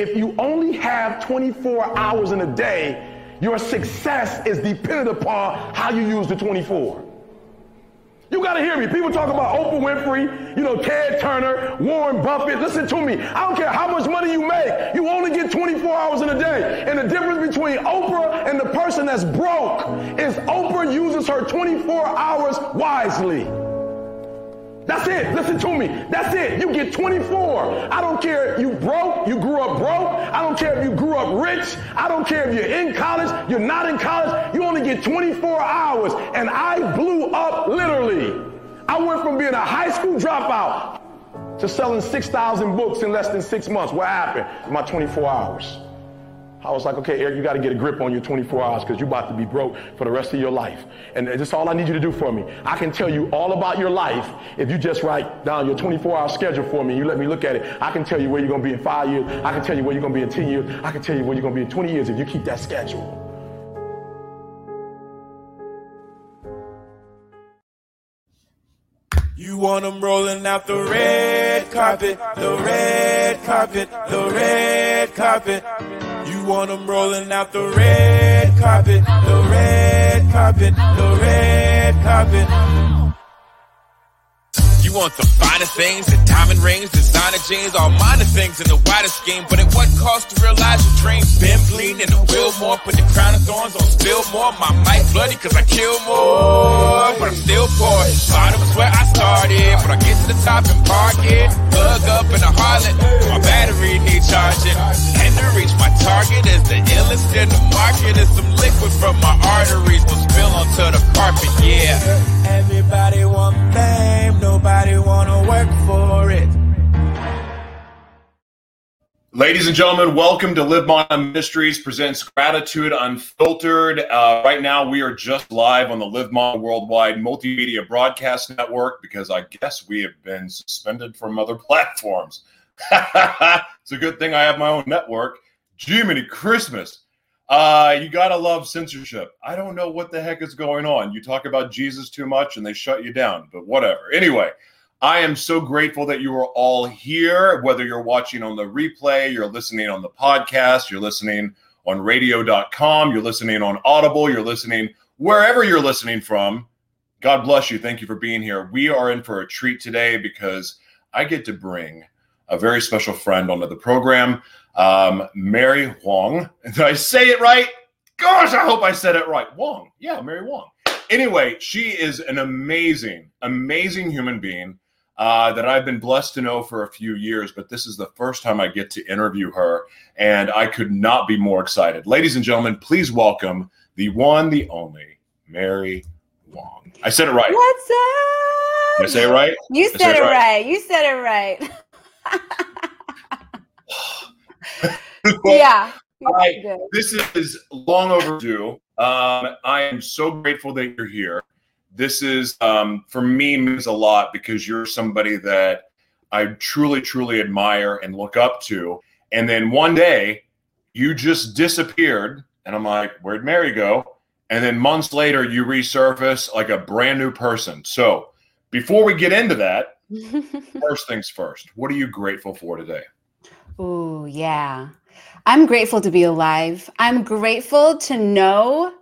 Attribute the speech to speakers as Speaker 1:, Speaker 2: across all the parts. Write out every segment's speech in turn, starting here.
Speaker 1: if you only have 24 hours in a day, your success is dependent upon how you use the 24. You got to hear me. People talk about Oprah Winfrey, you know, Ted Turner, Warren Buffett. Listen to me. I don't care how much money you make. You only get 24 hours in a day. And the difference between Oprah and the person that's broke is Oprah uses her 24 hours wisely. That's it. Listen to me. That's it. You get 24. I don't care if you broke, you grew up broke. I don't care if you grew up rich. I don't care if you're in college, you're not in college. You only get 24 hours. And I blew up literally. I went from being a high school dropout to selling 6,000 books in less than six months. What happened? My 24 hours. I was like, okay, Eric, you got to get a grip on your 24 hours because you're about to be broke for the rest of your life. And that's all I need you to do for me. I can tell you all about your life if you just write down your 24 hour schedule for me. And you let me look at it. I can tell you where you're going to be in five years. I can tell you where you're going to be in 10 years. I can tell you where you're going to be in 20 years if you keep that schedule.
Speaker 2: You want them rolling out the red carpet, the red carpet, the red carpet. You want them rolling out the red carpet, the red carpet, the red carpet. You want the finest things, the diamond rings, designer jeans, all minor things in the widest scheme. But at what cost to realize your dreams? Been bleeding in the wheel more, put the crown of thorns on spill more. My mic bloody cause I kill more, but I'm still poor. Bottom is where I started, but I get to the top and park it. Plug up in a harlot, my battery need charging. And to reach my target is the illest in the market. Is some liquid from my arteries will
Speaker 3: Ladies and gentlemen, welcome to Live Mana Ministries presents Gratitude Unfiltered. Uh, right now, we are just live on the Live Mana Worldwide Multimedia Broadcast Network because I guess we have been suspended from other platforms. it's a good thing I have my own network. Jiminy Christmas. Uh, you gotta love censorship. I don't know what the heck is going on. You talk about Jesus too much and they shut you down, but whatever. Anyway, I am so grateful that you are all here, whether you're watching on the replay, you're listening on the podcast, you're listening on radio.com, you're listening on Audible, you're listening wherever you're listening from. God bless you. Thank you for being here. We are in for a treat today because I get to bring a very special friend onto the program. Um, Mary Huang. Did I say it right? Gosh, I hope I said it right. Wong. Yeah, Mary Wong. Anyway, she is an amazing, amazing human being uh, that I've been blessed to know for a few years, but this is the first time I get to interview her, and I could not be more excited. Ladies and gentlemen, please welcome the one, the only, Mary Wong. I said it right.
Speaker 4: What's up?
Speaker 3: Did I say it right?
Speaker 4: You said, it right. right. You said it right. yeah.
Speaker 3: I, this is long overdue. Um, I am so grateful that you're here. This is, um, for me, means a lot because you're somebody that I truly, truly admire and look up to. And then one day you just disappeared. And I'm like, where'd Mary go? And then months later, you resurface like a brand new person. So before we get into that, first things first, what are you grateful for today?
Speaker 4: Oh, yeah. I'm grateful to be alive. I'm grateful to know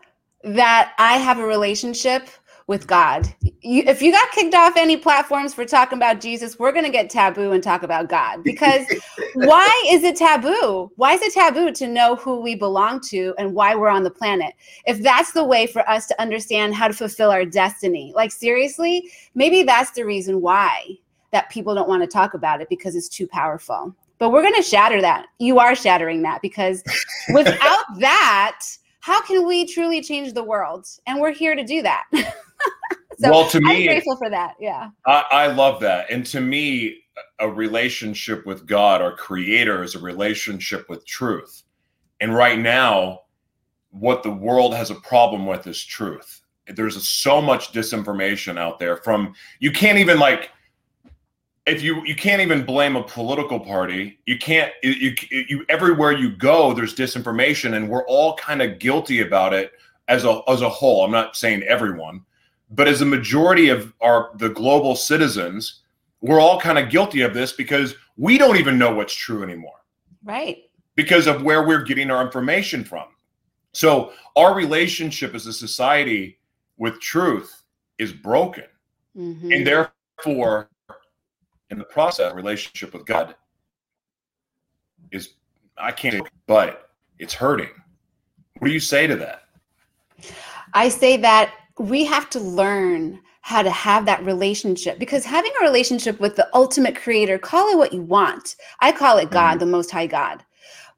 Speaker 4: that I have a relationship with God. You, if you got kicked off any platforms for talking about Jesus, we're going to get taboo and talk about God because why is it taboo? Why is it taboo to know who we belong to and why we're on the planet? If that's the way for us to understand how to fulfill our destiny, like seriously, maybe that's the reason why that people don't want to talk about it because it's too powerful. But we're going to shatter that. You are shattering that because without that, how can we truly change the world? And we're here to do that. so
Speaker 3: well, to me,
Speaker 4: I'm grateful for that. Yeah.
Speaker 3: I, I love that. And to me, a relationship with God, our creator, is a relationship with truth. And right now, what the world has a problem with is truth. There's so much disinformation out there from you can't even like if you you can't even blame a political party you can't you, you, you everywhere you go there's disinformation and we're all kind of guilty about it as a as a whole i'm not saying everyone but as a majority of our the global citizens we're all kind of guilty of this because we don't even know what's true anymore
Speaker 4: right
Speaker 3: because of where we're getting our information from. So our relationship as a society with truth is broken.
Speaker 4: Mhm.
Speaker 3: And therefore, in the process, relationship with God is, I can't, but it's hurting. What do you say to that?
Speaker 4: I say that we have to learn how to have that relationship because having a relationship with the ultimate creator, call it what you want. I call it God,
Speaker 3: Mhm.
Speaker 4: the most high God.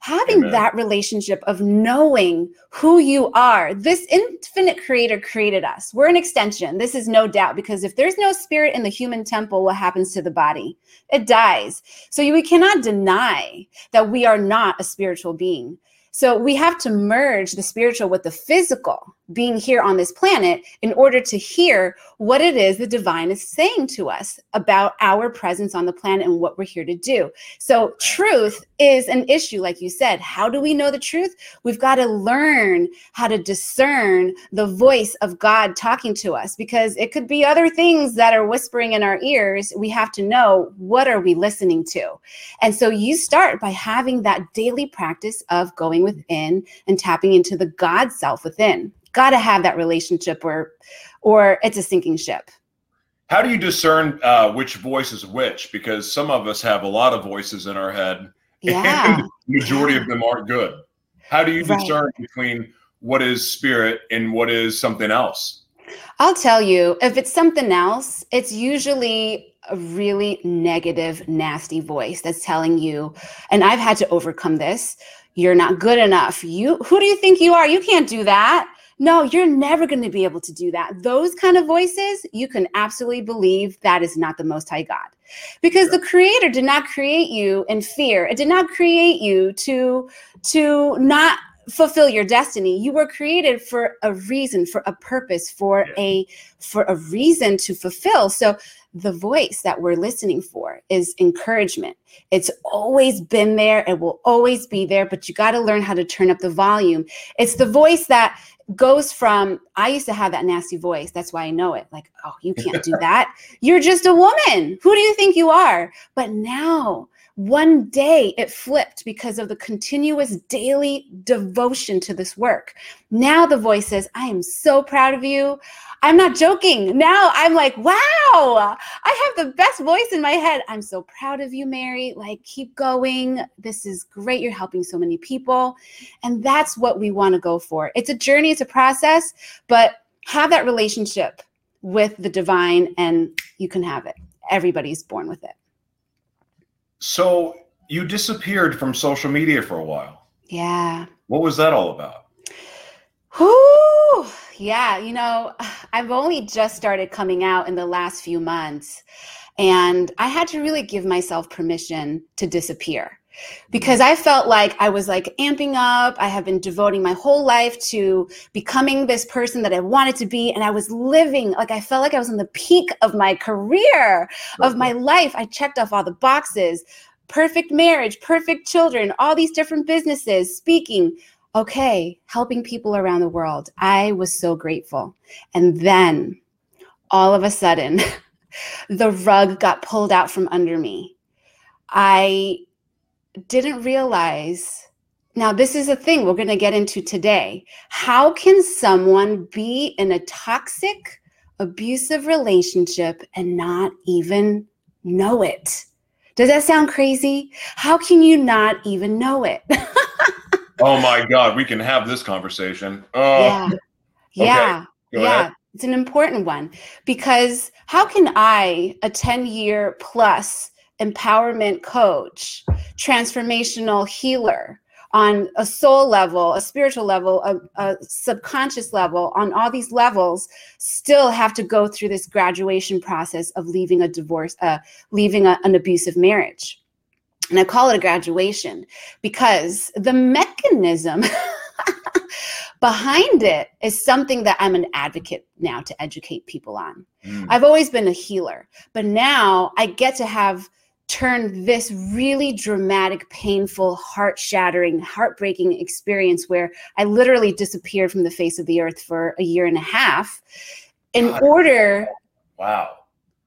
Speaker 4: Having
Speaker 3: Amen.
Speaker 4: that relationship of knowing who you are, this infinite creator created us. We're an extension. This is no doubt because if there's no spirit in the human temple, what happens to the body? It dies. So we cannot deny that we are not a spiritual being. So we have to merge the spiritual with the physical being here on this planet in order to hear what it is the divine is saying to us about our presence on the planet and what we're here to do. So truth is an issue like you said. How do we know the truth? We've got to learn how to discern the voice of God talking to us because it could be other things that are whispering in our ears. We have to know what are we listening to? And so you start by having that daily practice of going within and tapping into the God self within. Got to have that relationship or or it's a sinking ship.
Speaker 3: How do you discern uh, which voice is which? Because some of us have a lot of voices in our head,
Speaker 4: Yeah.
Speaker 3: and the majority of them aren't good. How do you
Speaker 4: Right.
Speaker 3: discern between what is spirit and what is something else?
Speaker 4: I'll tell you, if it's something else, it's usually a really negative, nasty voice that's telling you, and I've had to overcome this, you're not good enough. You who do you think you are? You can't do that. No, you're never going to be able to do that. Those kind of voices, you can absolutely believe that is not the most high God. Because the creator did not create you in fear. It did not create you to to not fulfill your destiny you were created for a reason for a purpose for
Speaker 3: Yeah.
Speaker 4: a for a reason to fulfill so the voice that we're listening for is encouragement it's always been there it will always be there but you got to learn how to turn up the volume it's the voice that goes from i used to have that nasty voice that's why i know it like oh you can't do that you're just a woman who do you think you are but now one day it flipped because of the continuous daily devotion to this work. Now the voice says, I am so proud of you. I'm not joking. Now I'm like, wow, I have the best voice in my head. I'm so proud of you, Mary. Like, keep going. This is great. You're helping so many people. And that's what we want to go for. It's a journey, it's a process, but have that relationship with the divine and you can have it. Everybody's born with it.
Speaker 3: So you disappeared from social media for a while.
Speaker 4: Yeah.
Speaker 3: What was that all about?
Speaker 4: Whew. Yeah, you know, I've only just started coming out in the last few months, and I had to really give myself permission to disappear because mm-hmm. I felt like I was like amping up. I have been devoting my whole life to becoming this person that I wanted to be, and I was living like I felt like I was in the peak of my career, of my mm-hmm. life. I checked off all the boxes perfect marriage, perfect children, all these different businesses, speaking okay, helping people around the world. I was so grateful. And then all of a sudden, the rug got pulled out from under me. I didn't realize. Now, this is a thing we're going to get into today. How can someone be in a toxic, abusive relationship and not even know it? Does that sound crazy? How can you not even know it?
Speaker 3: Oh my God, we can have this conversation. Oh,
Speaker 4: yeah yeah
Speaker 3: go
Speaker 4: yeah
Speaker 3: ahead.
Speaker 4: it's an important one because how can i a 10 year plus empowerment coach transformational healer on a soul level a spiritual level a, a subconscious level on all these levels still have to go through this graduation process of leaving a divorce uh, leaving a, an abusive marriage and I call it a graduation because the mechanism behind it is something that I'm an advocate now to educate people on.
Speaker 3: Mm.
Speaker 4: I've always been a healer, but now I get to have turned this really dramatic, painful, heart shattering, heartbreaking experience where I literally disappeared from the face of the earth for a year and a half in
Speaker 3: God.
Speaker 4: order
Speaker 3: Wow.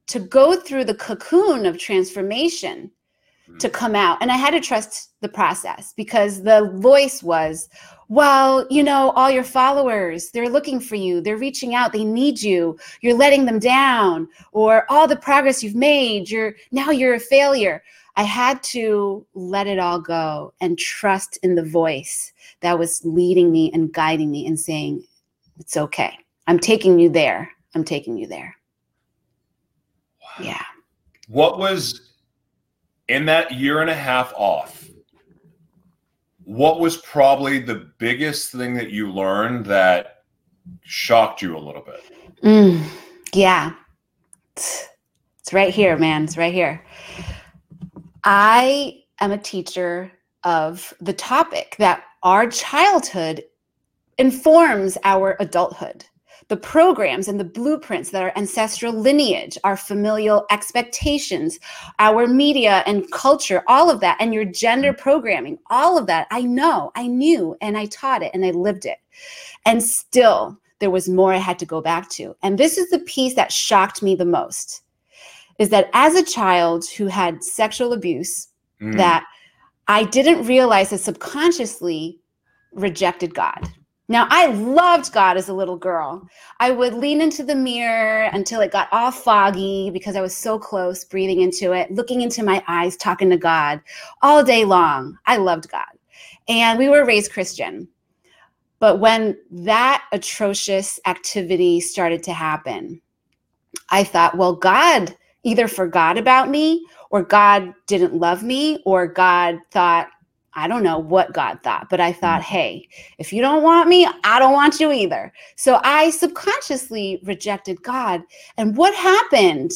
Speaker 4: to go through the cocoon of transformation hmm. to come out. And I had to trust the process because the voice was, well, you know, all your followers, they're looking for you, they're reaching out, they need you, you're letting them down, or all the progress you've made, you're now you're a failure. I had to let it all go and trust in the voice that was leading me and guiding me and saying, it's okay. I'm taking you there. I'm taking you there. Wow. Yeah.
Speaker 3: What was in that year and a half off? What was probably the biggest thing that you learned that shocked you a little bit?
Speaker 4: Mm, yeah. It's right here, man. It's right here. I am a teacher of the topic that our childhood informs our adulthood. The programs and the blueprints that our ancestral lineage, our familial expectations, our media and culture, all of that, and your gender programming, all of that, I know, I knew, and I taught it and I lived it. And still, there was more I had to go back to. And this is the piece that shocked me the most is that as a child who had sexual abuse, mm. that I didn't realize that subconsciously rejected God. Now, I loved God as a little girl. I would lean into the mirror until it got all foggy because I was so close, breathing into it, looking into my eyes, talking to God all day long. I loved God. And we were raised Christian. But when that atrocious activity started to happen, I thought, well, God either forgot about me or God didn't love me or God thought, I don't know what God thought, but I thought, mm. hey, if you don't want me, I don't want you either. So I subconsciously rejected God. And what happened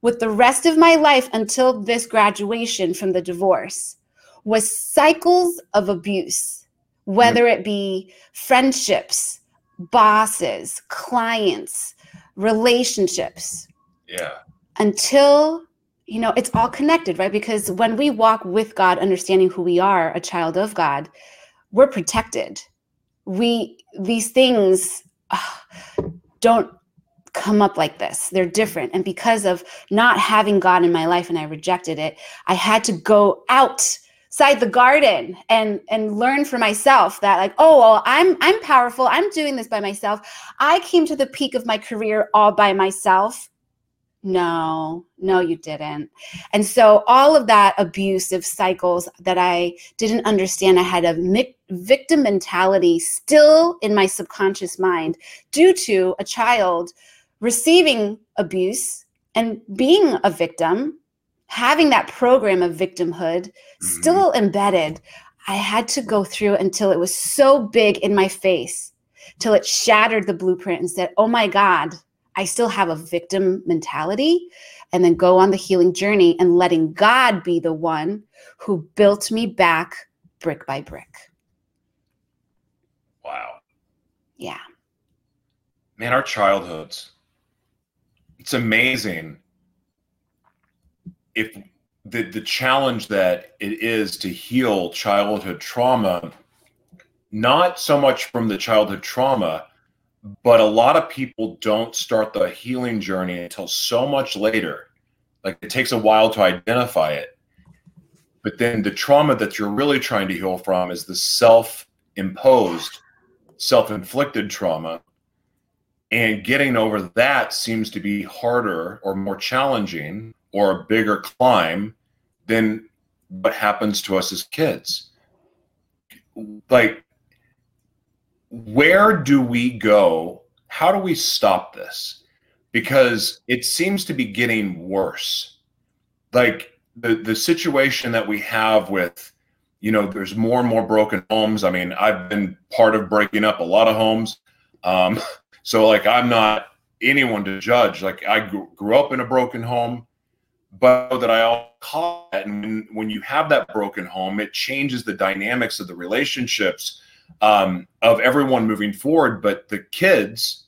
Speaker 4: with the rest of my life until this graduation from the divorce was cycles of abuse, whether it be friendships, bosses, clients, relationships.
Speaker 3: Yeah
Speaker 4: until you know it's all connected right? Because when we walk with god understanding who we are a child of god we're protected. We these things don't come up like this. They're different. And because of not having god in my life and i rejected it i had to go outside the garden and and learn for myself that like oh well i'm i'm powerful. I'm doing this by myself. I came to the peak of my career all by myself no, no, you didn't. And so all of that abusive cycles that I didn't understand, I had a victim mentality still in my subconscious mind due to a child receiving abuse and being a victim, having that program of victimhood mm-hmm. still embedded. I had to go through until it was so big in my face, till it shattered the blueprint and said, Oh my God, I still have a victim mentality and then go on the healing journey and letting God be the one who built me back brick by brick.
Speaker 3: Wow.
Speaker 4: Yeah.
Speaker 3: Man, our childhoods. It's amazing if the the challenge that it is to heal childhood trauma not so much from the childhood trauma but a lot of people don't start the healing journey until so much later. Like it takes a while to identify it. But then the trauma that you're really trying to heal from is the self-imposed self-inflicted trauma. And getting over that seems to be harder or more challenging or a bigger climb than what happens to us as kids. Like where do we go? How do we stop this? Because it seems to be getting worse. Like the the situation that we have with, you know, there's more and more broken homes. I mean, I've been part of breaking up a lot of homes. Um, so like I'm not anyone to judge. Like I grew up in a broken home, but that I all caught it. And when, when you have that broken home, it changes the dynamics of the relationships um, of everyone moving forward, but the kids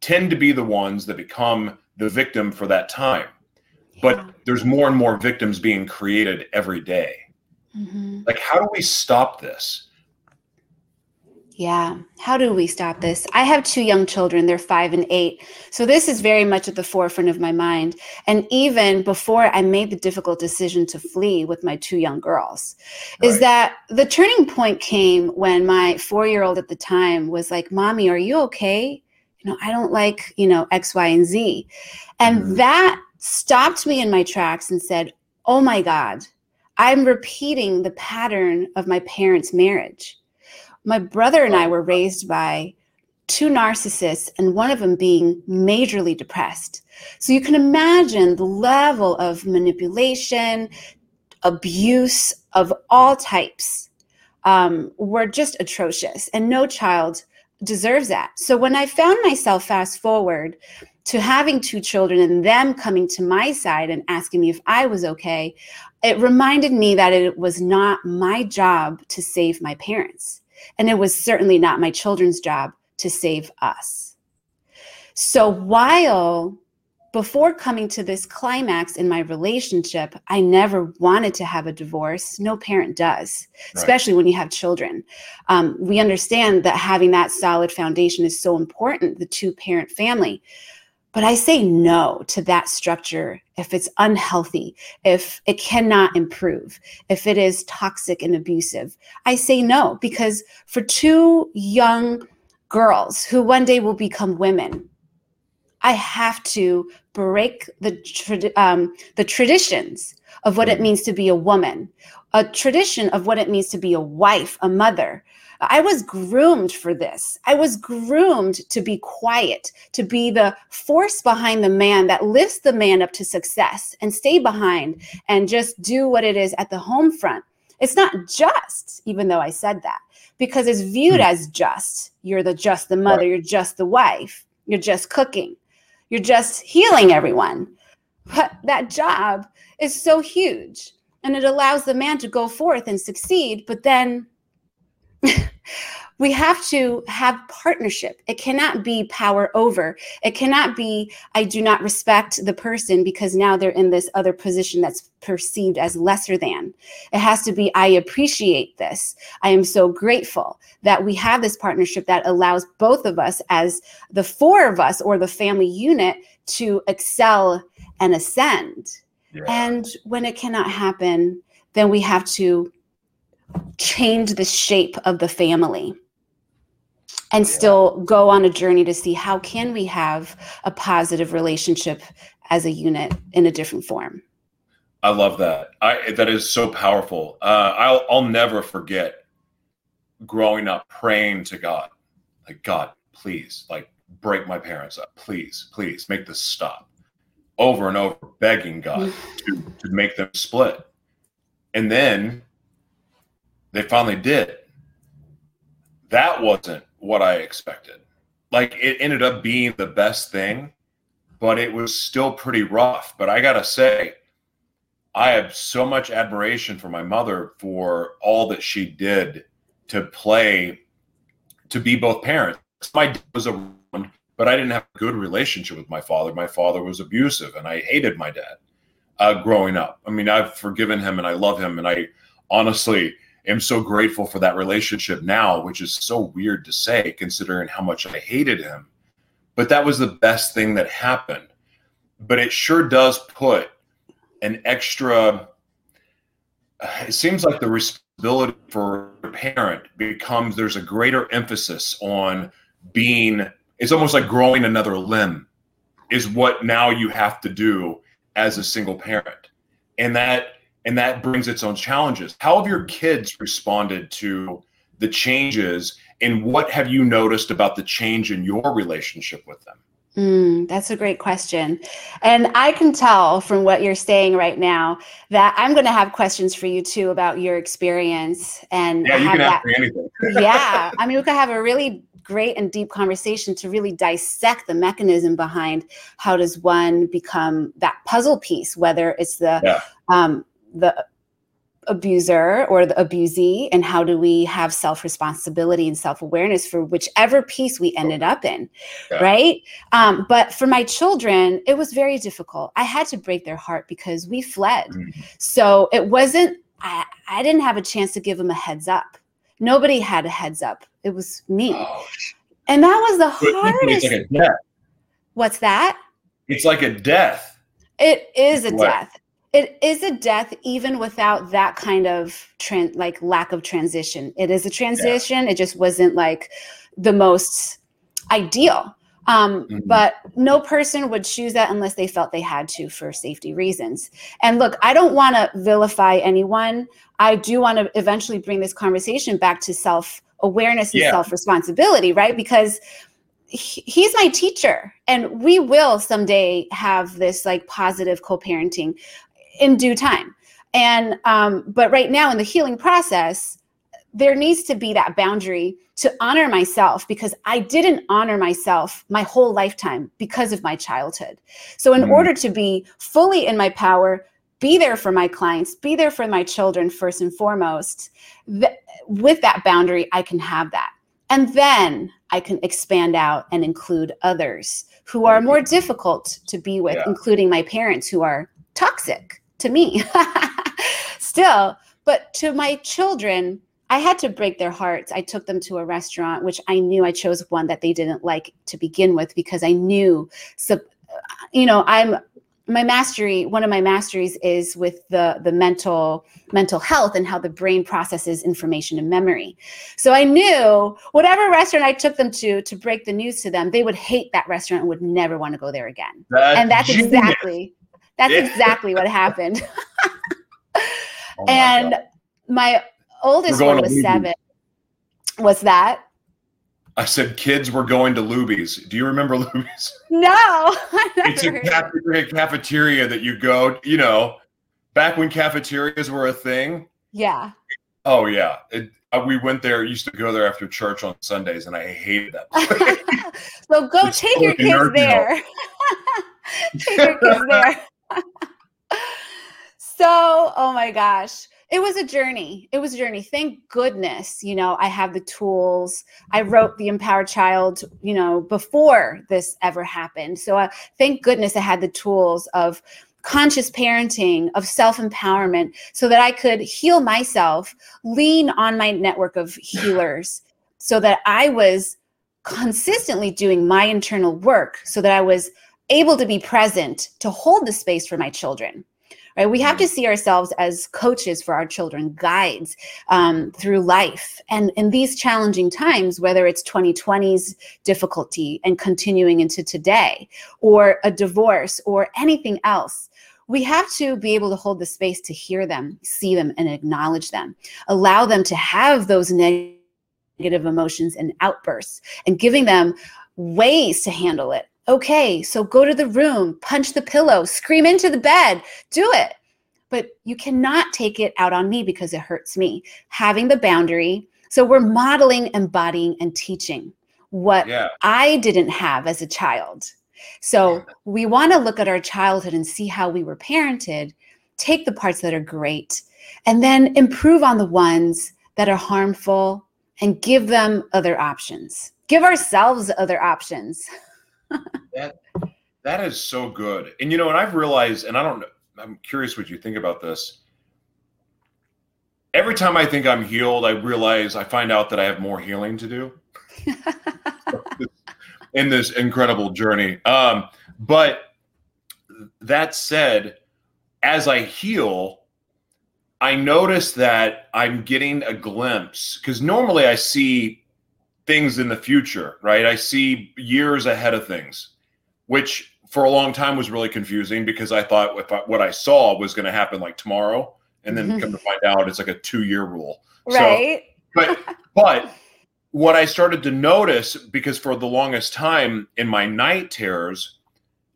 Speaker 3: tend to be the ones that become the victim for that time. Yeah. But there's more and more victims being created every day. Mm-hmm. Like, how do we stop this?
Speaker 4: Yeah. How do we stop this? I have two young children. They're five and eight. So this is very much at the forefront of my mind. And even before I made the difficult decision to flee with my two young girls, is that the turning point came when my four year old at the time was like, Mommy, are you okay? You know, I don't like, you know, X, Y, and Z. And
Speaker 3: Mhm.
Speaker 4: that stopped me in my tracks and said, Oh my God, I'm repeating the pattern of my parents' marriage my brother and I were raised by two narcissists, and one of them being majorly depressed. So you can imagine the level of manipulation, abuse of all types um, were just atrocious, and no child deserves that. So when I found myself fast forward to having two children and them coming to my side and asking me if I was okay, it reminded me that it was not my job to save my parents. And it was certainly not my children's job to save us. So while before coming to this climax in my relationship, I never wanted to have a divorce. No parent does,
Speaker 3: Right.
Speaker 4: especially when you have children. Um, we understand that having that solid foundation is so important, the two parent family. But I say no to that structure if it's unhealthy, if it cannot improve, if it is toxic and abusive. I say no because for two young girls who one day will become women, I have to break the trad- um, the traditions of what it
Speaker 3: Mhm.
Speaker 4: means to be a woman, a tradition of what it means to be a wife, a mother. I was groomed for this. I was groomed to be quiet, to be the force behind the man that lifts the man up to success and stay behind and just do what it is at the home front. It's not just, even though I said that, because it's viewed
Speaker 3: Hmm.
Speaker 4: as just. You're the just the mother, you're just the wife, you're just cooking, you're just healing everyone. But that job is so huge and it allows the man to go forth and succeed, but then we have to have partnership. It cannot be power over. It cannot be, I do not respect the person because now they're in this other position that's perceived as lesser than. It has to be, I appreciate this. I am so grateful that we have this partnership that allows both of us, as the four of us or the family unit, to excel and ascend.
Speaker 3: Yeah.
Speaker 4: And when it cannot happen, then we have to change the shape of the family and still go on a journey to see how can we have a positive relationship as a unit in a different form.
Speaker 3: I love that. I that is so powerful. Uh, I'll I'll never forget growing up praying to God, like God, please, like break my parents up, please, please make this stop, over and over, begging God to to make them split, and then they finally did. That wasn't what I expected. Like it ended up being the best thing, but it was still pretty rough. But I gotta say. I have so much admiration for my mother for all that she did to play, to be both parents. My dad was around, but I didn't have a good relationship with my father. My father was abusive, and I hated my dad uh, growing up. I mean, I've forgiven him, and I love him, and I honestly am so grateful for that relationship now, which is so weird to say considering how much I hated him. But that was the best thing that happened. But it sure does put an extra it seems like the responsibility for a parent becomes there's a greater emphasis on being it's almost like growing another limb is what now you have to do as a single parent and that and that brings its own challenges how have your kids responded to the changes and what have you noticed about the change in your relationship with them
Speaker 4: Mm, that's a great question. And I can tell from what you're saying right now that I'm going to have questions for you too about your experience and
Speaker 3: yeah you can
Speaker 4: that
Speaker 3: ask me anything
Speaker 4: yeah i mean we could have a really great and deep conversation to really dissect the mechanism behind how does one become that puzzle piece whether it's the
Speaker 3: Yeah.
Speaker 4: um, the abuser or the abusee and how do we have self-responsibility and self-awareness for whichever piece we ended up in
Speaker 3: Yeah.
Speaker 4: right um, but for my children it was very difficult i had to break their heart because we fled
Speaker 3: Mhm.
Speaker 4: so it wasn't I, I didn't have a chance to give them a heads up nobody had a heads up It was me.
Speaker 3: Oh,
Speaker 4: And that was the hardest.
Speaker 3: like.
Speaker 4: What's that?
Speaker 3: It's like a death.
Speaker 4: It is a
Speaker 3: What?
Speaker 4: death. It is a death even without that kind of tran like lack of transition. It is a transition. It just wasn't like the most ideal. Um,
Speaker 3: Mhm.
Speaker 4: But no person would choose that unless they felt they had to for safety reasons. And look, I don't want to vilify anyone. I do want to eventually bring this conversation back to self awareness and
Speaker 3: Yeah.
Speaker 4: self responsibility, right? Because he's my teacher and we will someday have this like positive co-parenting in due time. And um but right now in the healing process there needs to be that boundary to honor myself because i didn't honor myself my whole lifetime because of my childhood. So in
Speaker 3: Mhm.
Speaker 4: order to be fully in my power be there for my clients be there for my children first and foremost th- with that boundary i can have that. And then I can expand out and include others who are more difficult to be with,
Speaker 3: Yeah.
Speaker 4: including my parents who are toxic to me. Still, but to my children, I had to break their hearts. I took them to a restaurant, which I knew I chose one that they didn't like to begin with because I knew, so, you know, I'm my mastery one of my masteries is with the the mental mental health and how the brain processes information and memory so i knew whatever restaurant i took them to to break the news to them they would hate that restaurant and would never want to go there again
Speaker 3: That's
Speaker 4: and that's
Speaker 3: genius.
Speaker 4: exactly that's
Speaker 3: Yeah.
Speaker 4: exactly what happened
Speaker 3: Oh my
Speaker 4: and
Speaker 3: God.
Speaker 4: my oldest one was seven was that
Speaker 3: I said kids were going to Luby's. Do you remember Luby's?
Speaker 4: no
Speaker 3: It's a
Speaker 4: never heard of it.
Speaker 3: cafeteria, cafeteria that you go, you know, back when cafeterias were a thing.
Speaker 4: yeah
Speaker 3: Oh yeah, it, uh, we went there. Used to go there after church on Sundays, and I hated that.
Speaker 4: so go take your kids there. take your kids there. So, oh my gosh. It was a journey. It was a journey. Thank goodness, you know, I have the tools. I wrote The Empowered Child, you know, before this ever happened. So, uh, thank goodness I had the tools of conscious parenting, of self empowerment, so that I could heal myself, lean on my network of healers, so that I was consistently doing my internal work so that I was able to be present to hold the space for my children. Right? We have to see ourselves as coaches for our children, guides um, through life. And in these challenging times, whether it's 2020's difficulty and continuing into today, or a divorce, or anything else, we have to be able to hold the space to hear them, see them, and acknowledge them. Allow them to have those negative negative emotions and outbursts and giving them ways to handle it. Okay, so go to the room, punch the pillow, scream into the bed, do it. But you cannot take it out on me because it hurts me. Having the boundary. So we're modeling, embodying, and teaching what
Speaker 3: yeah,
Speaker 4: I didn't have as a child. So we want to look at our childhood and see how we were parented, take the parts that are great, and then improve on the ones that are harmful and give them other options. Give ourselves other options.
Speaker 3: that is so good. And you know, and I've realized, and I don't know, I'm curious what you think about this. Every time I think I'm healed, I realize I find out that I have more healing to do. in this incredible journey. Um, but that said, as I heal, I notice that I'm getting a glimpse because normally I see things in the future, right? I see years ahead of things, which for a long time was really confusing because I thought if I, what I saw was going to happen like tomorrow, and then come to mm-hmm. find out it's like a two-year rule. So-
Speaker 4: right?
Speaker 3: but but what I started to notice because for the longest time in my night terrors,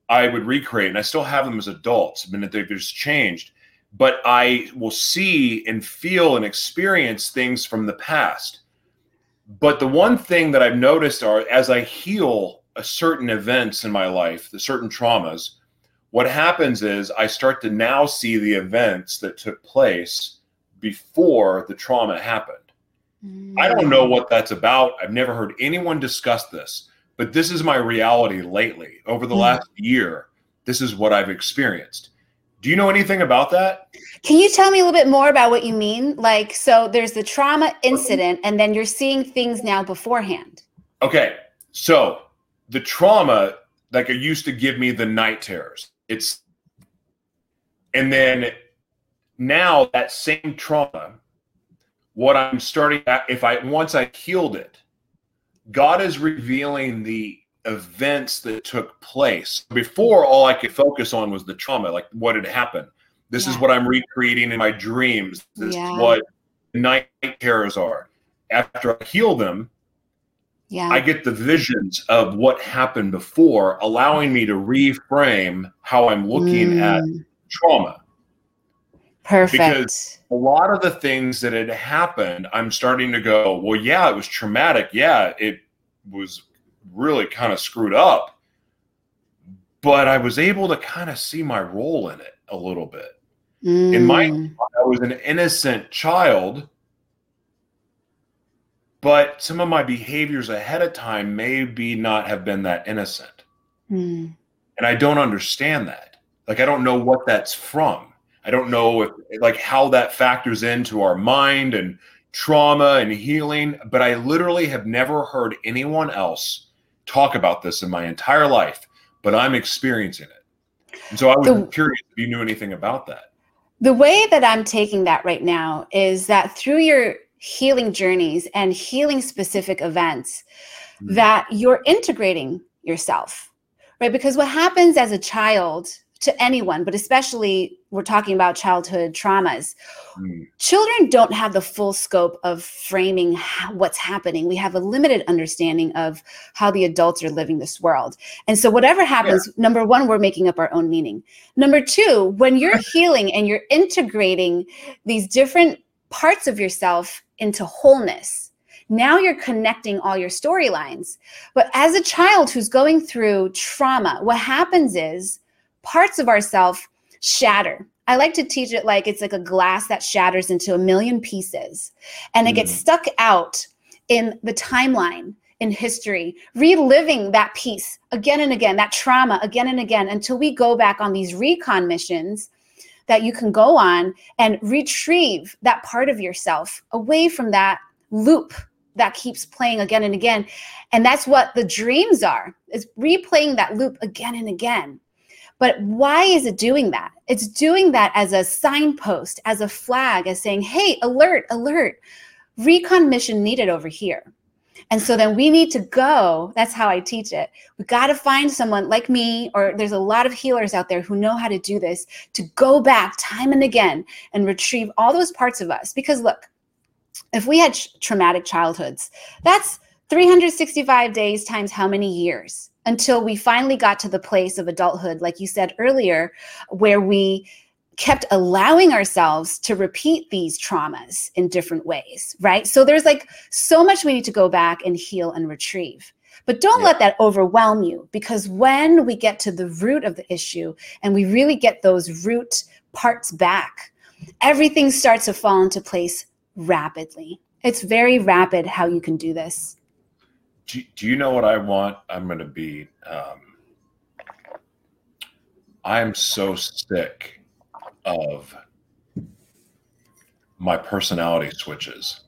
Speaker 3: I would recreate, and I still have them as adults. I mean, they've just changed, but I will see and feel and experience things from the past. But the one thing that I've noticed are as I heal a certain events in my life, the certain traumas, what happens is I start to now see the events that took place before the trauma happened. I don't know what that's about. I've never heard anyone discuss this, but this is my reality lately. Over the
Speaker 4: Mhm.
Speaker 3: last year, this is what I've experienced. Do you know anything about that?
Speaker 4: Can you tell me a little bit more about what you mean? Like, so there's the trauma incident, and then you're seeing things now beforehand.
Speaker 3: Okay. So the trauma, like it used to give me the night terrors. It's, and then now that same trauma, what I'm starting at, if I, once I healed it, God is revealing the events that took place. Before, all I could focus on was the trauma, like what had happened. This yeah. is what I'm recreating in my dreams. This yeah. is what night terrors are. After I heal them, yeah. I get the visions of what happened before, allowing me to reframe how I'm looking mm. at trauma.
Speaker 4: Perfect.
Speaker 3: Because a lot of the things that had happened, I'm starting to go, well, yeah, it was traumatic. Yeah, it was really kind of screwed up. But I was able to kind of see my role in it a little bit. Mm. In my, mm. I was an innocent child, but some of my behaviors ahead of time maybe not have been that innocent. Mm. And I don't understand that. Like, I don't know what that's from. I don't know if, like, how that factors into our mind and trauma and healing, but I literally have never heard anyone else talk about this in my entire life, but I'm experiencing it. And so I was the, curious if you knew anything about that.
Speaker 4: The way that I'm taking that right now is that through your healing journeys and healing specific events, mm-hmm. that you're integrating yourself, right? Because what happens as a child to anyone, but especially we're talking about childhood traumas. Mm. Children don't have the full scope of framing how, what's happening. We have a limited understanding of how the adults are living this world. And so, whatever happens, yeah. number one, we're making up our own meaning. Number two, when you're healing and you're integrating these different parts of yourself into wholeness, now you're connecting all your storylines. But as a child who's going through trauma, what happens is, parts of ourself shatter. I like to teach it like it's like a glass that shatters into a million pieces and it mm. gets stuck out in the timeline in history, reliving that piece again and again, that trauma again and again until we go back on these recon missions that you can go on and retrieve that part of yourself away from that loop that keeps playing again and again. And that's what the dreams are, is replaying that loop again and again. But why is it doing that? It's doing that as a signpost, as a flag, as saying, hey, alert, alert, recon mission needed over here. And so then we need to go. That's how I teach it. We got to find someone like me, or there's a lot of healers out there who know how to do this to go back time and again and retrieve all those parts of us. Because look, if we had traumatic childhoods, that's 365 days times how many years? Until we finally got to the place of adulthood, like you said earlier, where we kept allowing ourselves to repeat these traumas in different ways, right? So there's like so much we need to go back and heal and retrieve. But don't yeah. let that overwhelm you because when we get to the root of the issue and we really get those root parts back, everything starts to fall into place rapidly. It's very rapid how you can do this
Speaker 3: do, do you know what I want? I'm going to be. Um, I'm so sick of my personality switches.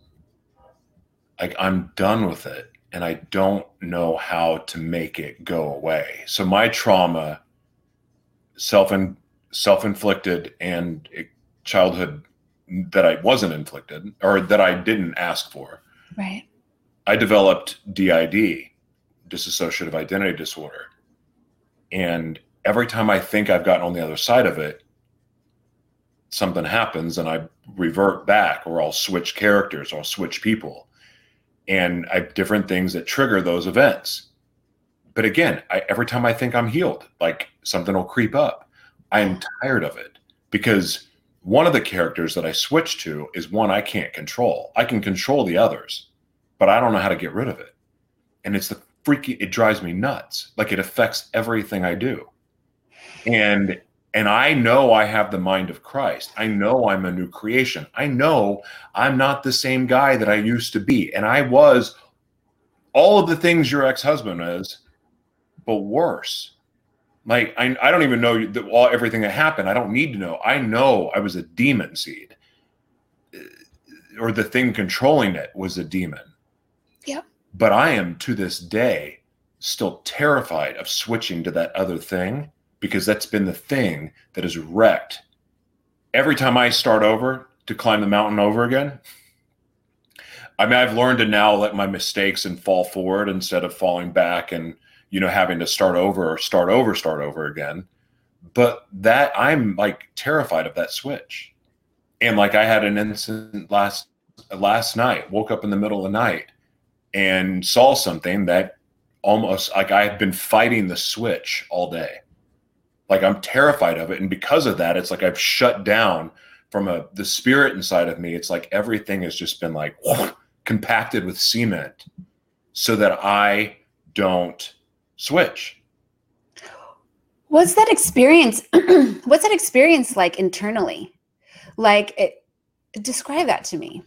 Speaker 3: Like I'm done with it and I don't know how to make it go away. So my trauma, self and self-inflicted and childhood that I wasn't inflicted or that I didn't ask for.
Speaker 4: Right.
Speaker 3: I developed DID, dissociative identity disorder. And every time I think I've gotten on the other side of it, something happens and I revert back, or I'll switch characters, or I'll switch people. And I have different things that trigger those events. But again, I, every time I think I'm healed, like something will creep up. I am tired of it because one of the characters that I switch to is one I can't control. I can control the others but I don't know how to get rid of it. And it's the freaky, it drives me nuts. Like it affects everything I do. And and I know I have the mind of Christ. I know I'm a new creation. I know I'm not the same guy that I used to be. And I was all of the things your ex husband is, but worse. Like I, I don't even know the, all everything that happened. I don't need to know. I know I was a demon seed, uh, or the thing controlling it was a demon.
Speaker 4: Yep.
Speaker 3: But I am to this day still terrified of switching to that other thing because that's been the thing that has wrecked. Every time I start over to climb the mountain over again, I mean, I've learned to now let my mistakes and fall forward instead of falling back and you know having to start over or start over, start over again. But that I'm like terrified of that switch, and like I had an incident last last night. Woke up in the middle of the night and saw something that almost like I had been fighting the switch all day. Like I'm terrified of it, and because of that, it's like I've shut down from a the spirit inside of me. It's like everything has just been like compacted with cement, so that I don't switch.
Speaker 4: What's that experience? what's that experience like internally? Like it describe that to me.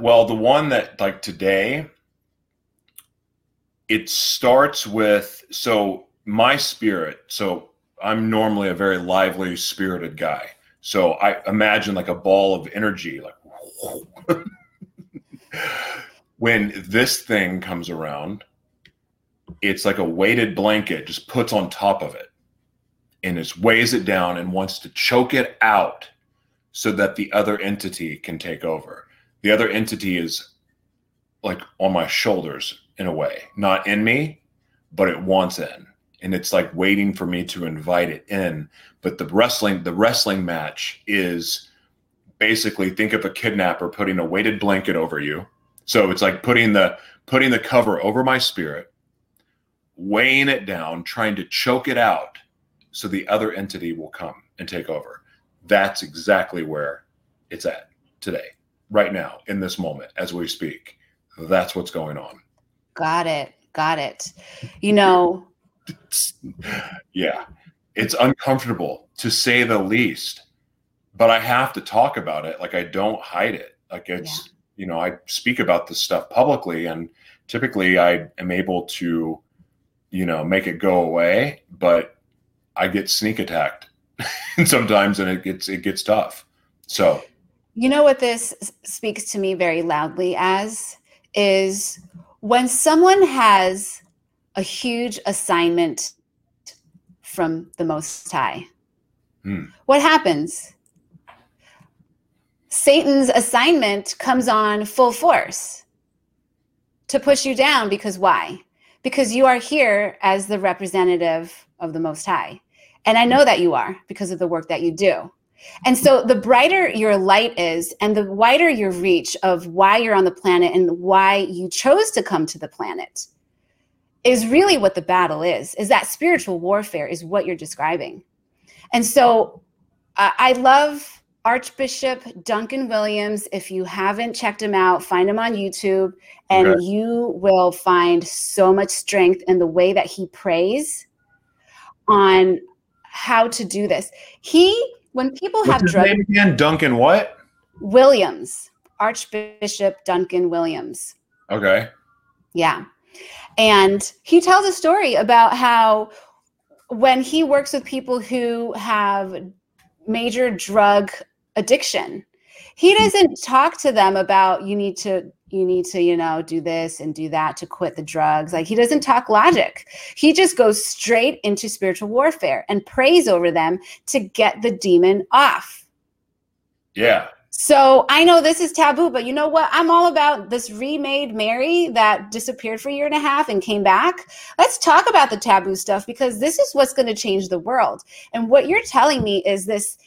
Speaker 3: Well, the one that like today it starts with so my spirit. So I'm normally a very lively spirited guy. So I imagine like a ball of energy like when this thing comes around it's like a weighted blanket just puts on top of it and it weighs it down and wants to choke it out so that the other entity can take over the other entity is like on my shoulders in a way. Not in me but it wants in. And it's like waiting for me to invite it in. But the wrestling the wrestling match is basically think of a kidnapper putting a weighted blanket over you. So it's like putting the putting the cover over my spirit weighing it down, trying to choke it out so the other entity will come and take over. That's exactly where it's at today, right now, in this moment, as we speak. That's what's going on.
Speaker 4: Got it. Got it. You know,
Speaker 3: yeah, it's uncomfortable to say the least, but I have to talk about it. Like I don't hide it. Like it's, yeah. you know, I speak about this stuff publicly and typically I am able to you know, make it go away, but I get sneak attacked sometimes and it gets it gets tough. So
Speaker 4: you know what this speaks to me very loudly as is when someone has a huge assignment from the most high. Hmm. What happens? Satan's assignment comes on full force to push you down because why? because you are here as the representative of the Most High. And I know that you are because of the work that you do. And so the brighter your light is, and the wider your reach of why you're on the planet and why you chose to come to the planet is really what the battle is, is that spiritual warfare is what you're describing. And so uh, I love Archbishop Duncan Williams. If you haven't checked him out, find him on YouTube, and okay. you will find so much strength in the way that he prays on how to do this. He, when people
Speaker 3: What's
Speaker 4: have
Speaker 3: his drug name again, Duncan what?
Speaker 4: Williams, Archbishop Duncan Williams.
Speaker 3: Okay.
Speaker 4: Yeah. And he tells a story about how when he works with people who have major drug addiction he hmm. doesn't talk to them about you need to you need to you know do this and do that to quit the drugs. Like he doesn't talk logic. He just goes straight into spiritual warfare and prays over them to get the demon off.
Speaker 3: Yeah.
Speaker 4: So i know this is taboo but you know what? I'm all about this remade mary that disappeared for a year and a half and came back. Let's talk about the taboo stuff because this is what's going to change the world. And what you're telling me is this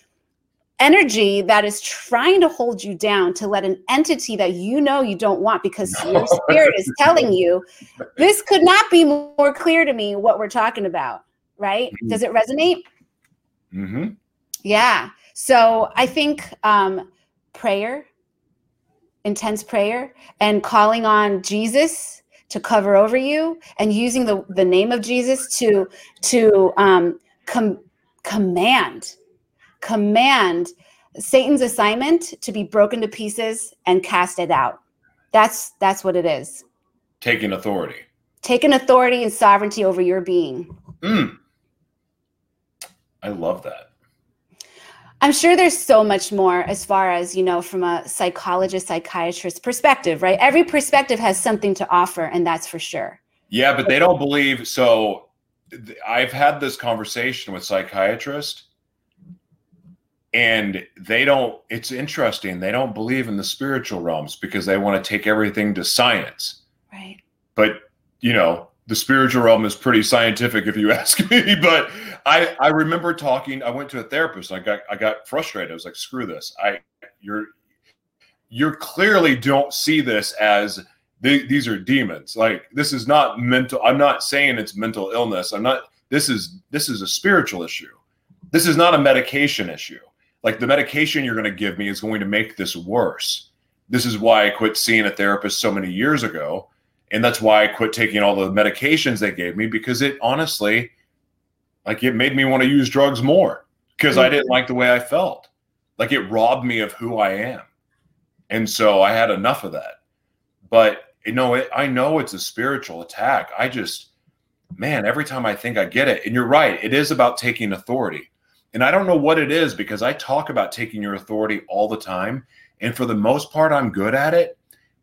Speaker 4: energy that is trying to hold you down to let an entity that you know you don't want because no. your spirit is telling you this could not be more clear to me what we're talking about right mm-hmm. does it resonate
Speaker 3: mm-hmm.
Speaker 4: yeah so i think um, prayer intense prayer and calling on jesus to cover over you and using the, the name of jesus to to um, com- command command Satan's assignment to be broken to pieces and cast it out. That's that's what it is.
Speaker 3: Taking authority.
Speaker 4: taking authority and sovereignty over your being.
Speaker 3: Mm. I love that.
Speaker 4: I'm sure there's so much more as far as, you know, from a psychologist, psychiatrist perspective, right? Every perspective has something to offer, and that's for sure.
Speaker 3: Yeah, but they don't believe. So I've had this conversation with psychiatrists, and they don't, it's interesting. They don't believe in the spiritual realms because they want to take everything to science.
Speaker 4: Right.
Speaker 3: But, you know, the spiritual realm is pretty scientific if you ask me. But I, I remember talking, I went to a therapist. I got, I got frustrated. I was like, screw this. I, you're, you're clearly don't see this as th- these are demons. Like this is not mental. I'm not saying it's mental illness. I'm not. This is this is a spiritual issue. This is not a medication issue. Like the medication you're going to give me is going to make this worse. This is why I quit seeing a therapist so many years ago, and that's why I quit taking all the medications they gave me because it honestly, like it made me want to use drugs more because I didn't like the way I felt. Like it robbed me of who I am, and so I had enough of that. But you know, it, I know it's a spiritual attack. I just, man, every time I think I get it, and you're right, it is about taking authority. And I don't know what it is because I talk about taking your authority all the time. And for the most part, I'm good at it.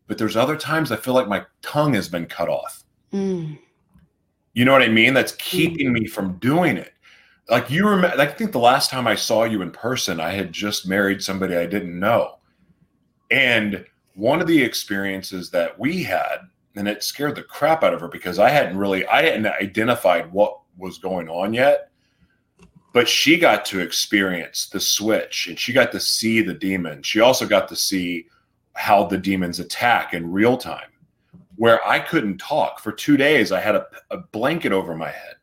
Speaker 3: But there's other times I feel like my tongue has been cut off.
Speaker 4: Mm.
Speaker 3: You know what I mean? That's keeping me from doing it. Like you remember, I think the last time I saw you in person, I had just married somebody I didn't know. And one of the experiences that we had, and it scared the crap out of her because I hadn't really, I hadn't identified what was going on yet. But she got to experience the switch and she got to see the demon. She also got to see how the demons attack in real time, where I couldn't talk for two days. I had a, a blanket over my head,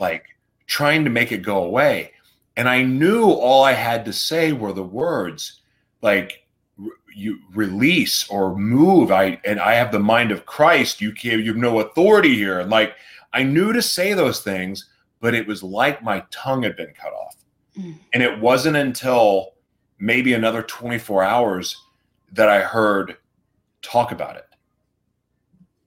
Speaker 3: like trying to make it go away. And I knew all I had to say were the words like, you release or move i and i have the mind of christ you can you have no authority here and like i knew to say those things but it was like my tongue had been cut off.
Speaker 4: Mm.
Speaker 3: and it wasn't until maybe another 24 hours that i heard talk about it.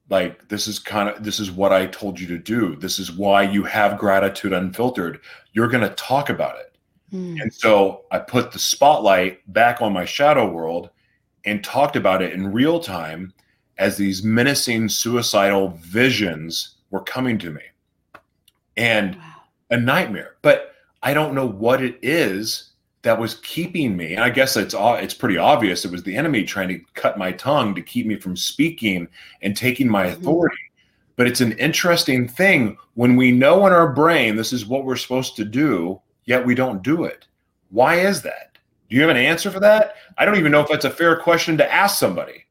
Speaker 3: Like this is kind of this is what i told you to do. This is why you have gratitude unfiltered. You're going to talk about it.
Speaker 4: Mm.
Speaker 3: and so I put the spotlight back on my shadow world and talked about it in real time as these menacing suicidal visions were coming to me and
Speaker 4: Wow.
Speaker 3: a nightmare. But I don't know what it is that was keeping me. And I guess it's o- it's pretty obvious it was the enemy trying to cut my tongue to keep me from speaking and taking my
Speaker 4: Mhm.
Speaker 3: authority. But it's an interesting thing when we know in our brain this is what we're supposed to do, yet we don't do it. Why is that? Do you have an answer for that? I don't even know if that's a fair question to ask somebody.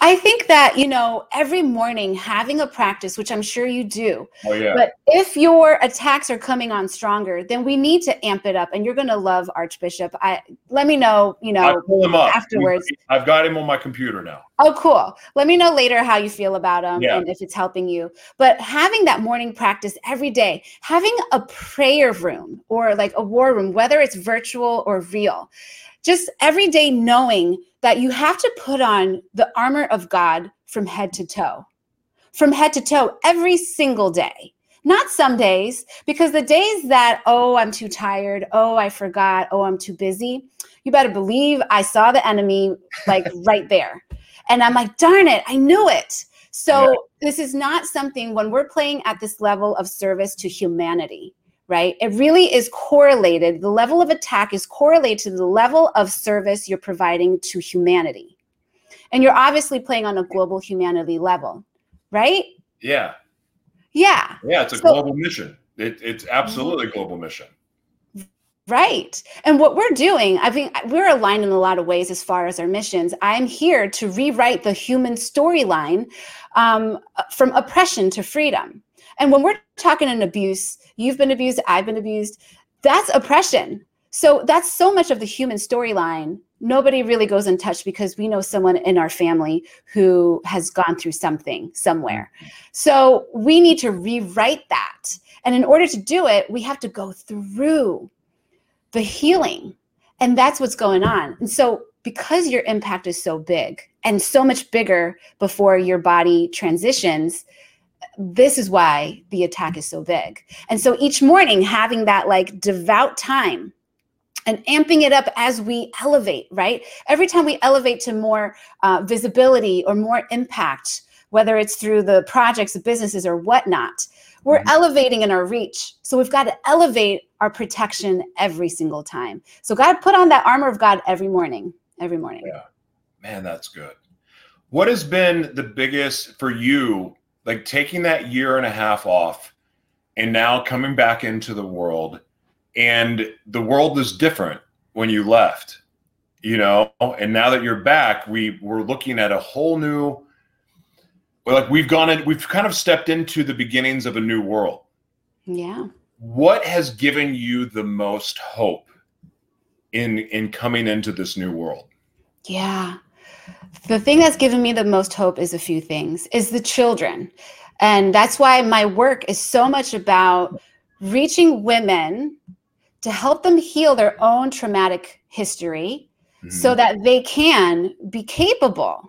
Speaker 4: I think that, you know, every morning having a practice, which I'm sure you do,
Speaker 3: Oh yeah.
Speaker 4: but if your attacks are coming on stronger, then we need to amp it up. And you're going to love Archbishop. I let me know, you know,
Speaker 3: pull him up
Speaker 4: afterwards.
Speaker 3: I've got him on my computer now.
Speaker 4: Oh, cool. Let me know later how you feel about him
Speaker 3: Yeah.
Speaker 4: and if it's helping you. But having that morning practice every day, having a prayer room or like a war room, whether it's virtual or real, just every day knowing that you have to put on the armor of God from head to toe, from head to toe every single day. Not some days, because the days that, oh, I'm too tired, oh, I forgot, oh, I'm too busy, you better believe I saw the enemy like right there. And I'm like, darn it, I knew it. So
Speaker 3: Yeah.
Speaker 4: this is not something when we're playing at this level of service to humanity, right? It really is correlated. The level of attack is correlated to the level of service you're providing to humanity. And you're obviously playing on a global humanity level, right?
Speaker 3: Yeah.
Speaker 4: Yeah.
Speaker 3: Yeah, it's a
Speaker 4: So-
Speaker 3: global mission. It, it's absolutely a global mission.
Speaker 4: Right. And what we're doing, I think we're aligned in a lot of ways as far as our missions. I'm here to rewrite the human storyline um, from oppression to freedom. And when we're talking an abuse, you've been abused, I've been abused, that's oppression. So that's so much of the human storyline. Nobody really goes in touch because we know someone in our family who has gone through something somewhere. So we need to rewrite that. And in order to do it, we have to go through the healing. And that's what's going on. And so, because your impact is so big and so much bigger before your body transitions, this is why the attack is so big. And so each morning, having that like devout time and amping it up as we elevate, right? Every time we elevate to more uh, visibility or more impact, whether it's through the projects, of businesses, or whatnot, we're mm-hmm. elevating in our reach. So we've got to elevate our protection every single time. So God put on that armor of God every morning, every morning.
Speaker 3: Yeah. Man, that's good. What has been the biggest for you, like taking that year and a half off and now coming back into the world? And the world is different when you left, you know, and now that you're back, we we're looking at a whole new like we've gone in, we've kind of stepped into the beginnings of a new world.
Speaker 4: Yeah.
Speaker 3: What has given you the most hope in in coming into this new world?
Speaker 4: Yeah. The thing that's given me the most hope is a few things. Is the children. And that's why my work is so much about reaching women to help them heal their own traumatic history mm-hmm. so that they can be capable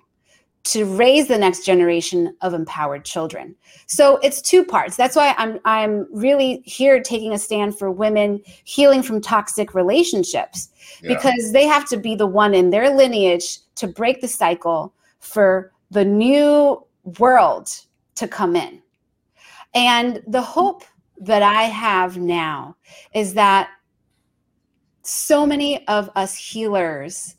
Speaker 4: to raise the next generation of empowered children. So it's two parts. That's why I'm I'm really here taking a stand for women healing from toxic relationships yeah. because they have to be the one in their lineage to break the cycle for the new world to come in. And the hope that I have now is that so many of us healers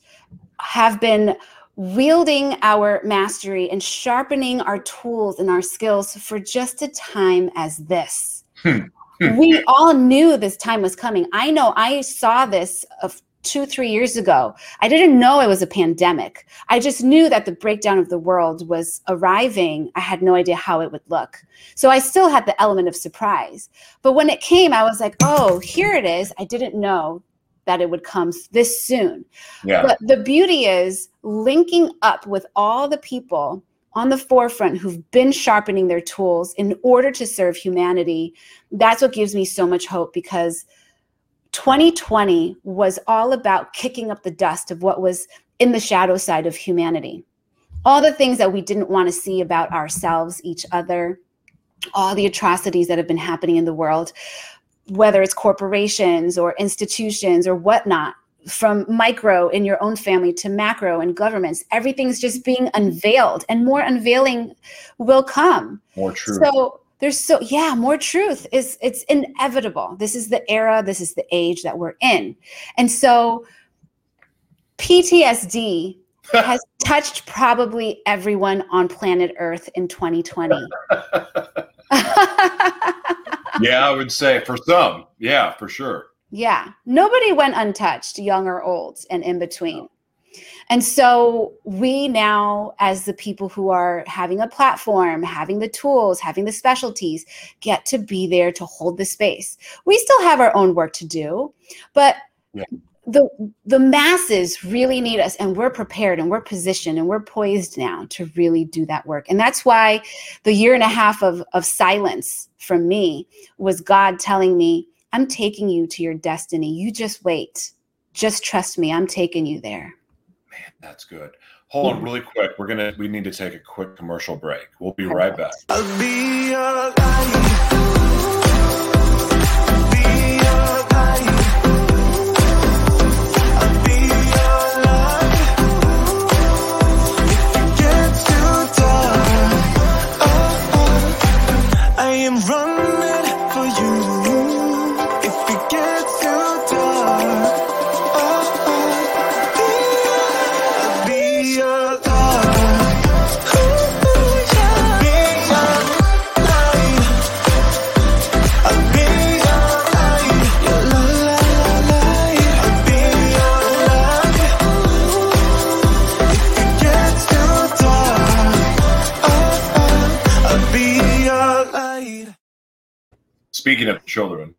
Speaker 4: have been wielding our mastery and sharpening our tools and our skills for just a time as this. Hmm. Hmm. we all knew this time was coming. I know I saw this of two, three years ago. I didn't know it was a pandemic. I just knew that the breakdown of the world was arriving. I had no idea how it would look. So I still had the element of surprise. But when it came, I was like, oh, here it is. I didn't know that it would come this soon. Yeah. But the beauty is linking up with all the people on the forefront who've been sharpening their tools in order to serve humanity. That's what gives me so much hope because 2020 was all about kicking up the dust of what was in the shadow side of humanity. All the things that we didn't want to see about ourselves, each other, all the atrocities that have been happening in the world whether it's corporations or institutions or whatnot, from micro in your own family to macro and governments, everything's just being unveiled and more unveiling will come.
Speaker 3: More true.
Speaker 4: So there's so yeah, more truth is it's inevitable. This is the era, this is the age that we're in. And so PTSD has touched probably everyone on planet Earth in 2020.
Speaker 3: yeah, I would say for some. Yeah, for sure.
Speaker 4: Yeah. Nobody went untouched, young or old, and in between. And so we now, as the people who are having a platform, having the tools, having the specialties, get to be there to hold the space. We still have our own work to do, but yeah. the the masses really need us and we're prepared and we're positioned and we're poised now to really do that work. And that's why the year and a half of, of silence from me was god telling me i'm taking you to your destiny. You just wait. Just trust me. I'm taking you there
Speaker 3: man that's good. Hold on really quick we're gonna we need to take a quick commercial break. We'll be right back Speaking of children,